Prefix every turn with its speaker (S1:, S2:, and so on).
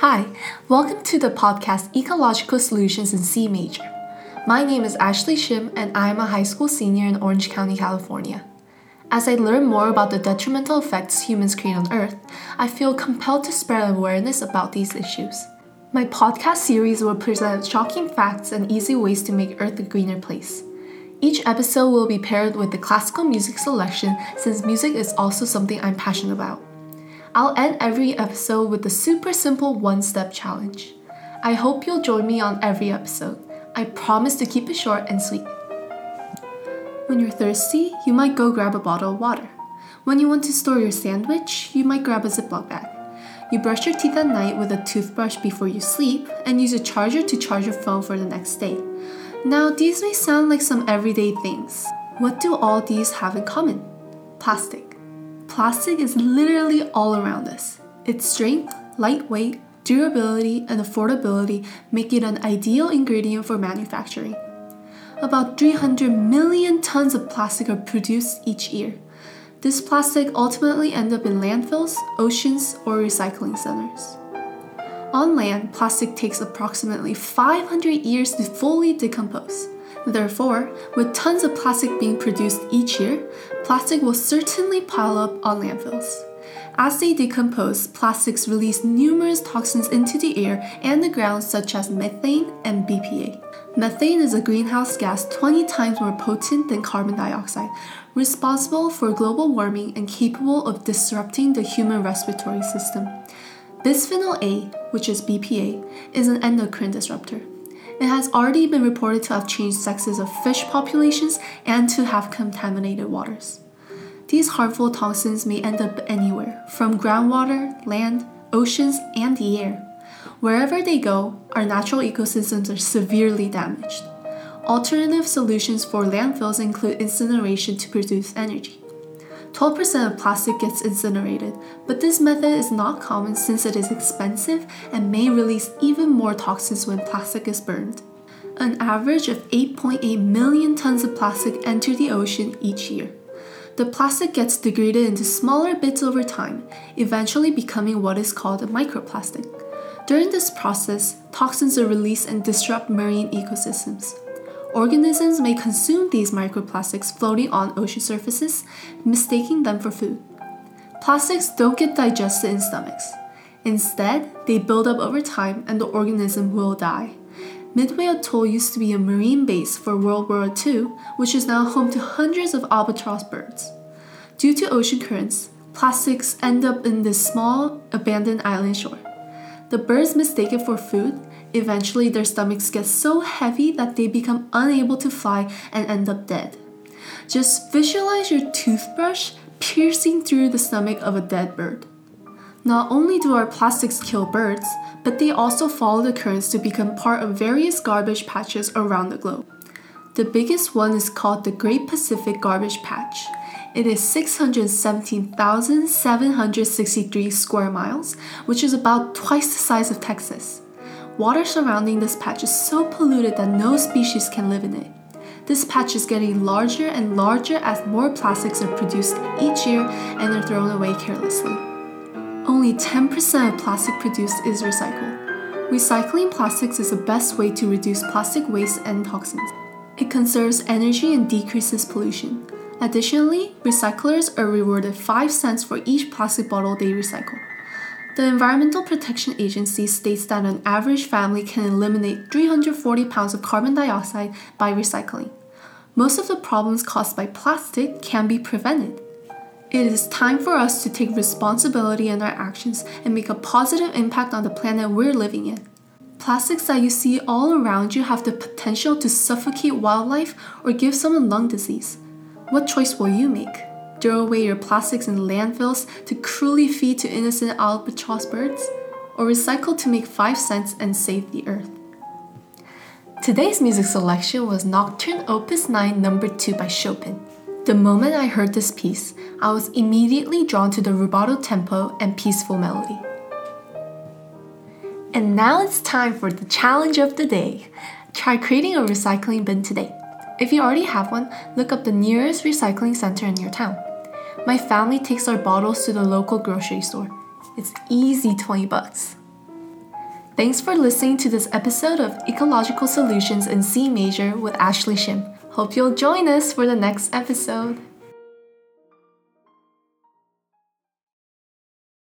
S1: Hi, welcome to the podcast Ecological Solutions in C Major. My name is Ashley Shim, and I am a high school senior in Orange County, California. As I learn more about the detrimental effects humans create on Earth, I feel compelled to spread awareness about these issues. My podcast series will present shocking facts and easy ways to make Earth a greener place. Each episode will be paired with the classical music selection since music is also something I'm passionate about. I'll end every episode with a super simple one step challenge. I hope you'll join me on every episode. I promise to keep it short and sweet. When you're thirsty, you might go grab a bottle of water. When you want to store your sandwich, you might grab a Ziploc bag. You brush your teeth at night with a toothbrush before you sleep and use a charger to charge your phone for the next day. Now, these may sound like some everyday things. What do all these have in common? Plastic. Plastic is literally all around us. Its strength, lightweight, durability, and affordability make it an ideal ingredient for manufacturing. About 300 million tons of plastic are produced each year. This plastic ultimately ends up in landfills, oceans, or recycling centers. On land, plastic takes approximately 500 years to fully decompose. Therefore, with tons of plastic being produced each year, plastic will certainly pile up on landfills. As they decompose, plastics release numerous toxins into the air and the ground, such as methane and BPA. Methane is a greenhouse gas 20 times more potent than carbon dioxide, responsible for global warming and capable of disrupting the human respiratory system. Bisphenol A, which is BPA, is an endocrine disruptor. It has already been reported to have changed sexes of fish populations and to have contaminated waters. These harmful toxins may end up anywhere, from groundwater, land, oceans, and the air. Wherever they go, our natural ecosystems are severely damaged. Alternative solutions for landfills include incineration to produce energy. 12% of plastic gets incinerated, but this method is not common since it is expensive and may release even more toxins when plastic is burned. An average of 8.8 million tons of plastic enter the ocean each year. The plastic gets degraded into smaller bits over time, eventually becoming what is called a microplastic. During this process, toxins are released and disrupt marine ecosystems. Organisms may consume these microplastics floating on ocean surfaces, mistaking them for food. Plastics don't get digested in stomachs. Instead, they build up over time and the organism will die. Midway Atoll used to be a marine base for World War II, which is now home to hundreds of albatross birds. Due to ocean currents, plastics end up in this small, abandoned island shore. The birds mistake it for food Eventually, their stomachs get so heavy that they become unable to fly and end up dead. Just visualize your toothbrush piercing through the stomach of a dead bird. Not only do our plastics kill birds, but they also follow the currents to become part of various garbage patches around the globe. The biggest one is called the Great Pacific Garbage Patch. It is 617,763 square miles, which is about twice the size of Texas. Water surrounding this patch is so polluted that no species can live in it. This patch is getting larger and larger as more plastics are produced each year and are thrown away carelessly. Only 10% of plastic produced is recycled. Recycling plastics is the best way to reduce plastic waste and toxins. It conserves energy and decreases pollution. Additionally, recyclers are rewarded 5 cents for each plastic bottle they recycle. The Environmental Protection Agency states that an average family can eliminate 340 pounds of carbon dioxide by recycling. Most of the problems caused by plastic can be prevented. It is time for us to take responsibility in our actions and make a positive impact on the planet we're living in. Plastics that you see all around you have the potential to suffocate wildlife or give someone lung disease. What choice will you make? Throw away your plastics in landfills to cruelly feed to innocent albatross birds, or recycle to make 5 cents and save the earth. Today's music selection was Nocturne Opus 9 number 2 by Chopin. The moment I heard this piece, I was immediately drawn to the rubato tempo and peaceful melody. And now it's time for the challenge of the day. Try creating a recycling bin today. If you already have one, look up the nearest recycling center in your town. My family takes our bottles to the local grocery store. It's easy 20 bucks. Thanks for listening to this episode of Ecological Solutions in C Major with Ashley Shim. Hope you'll join us for the next episode.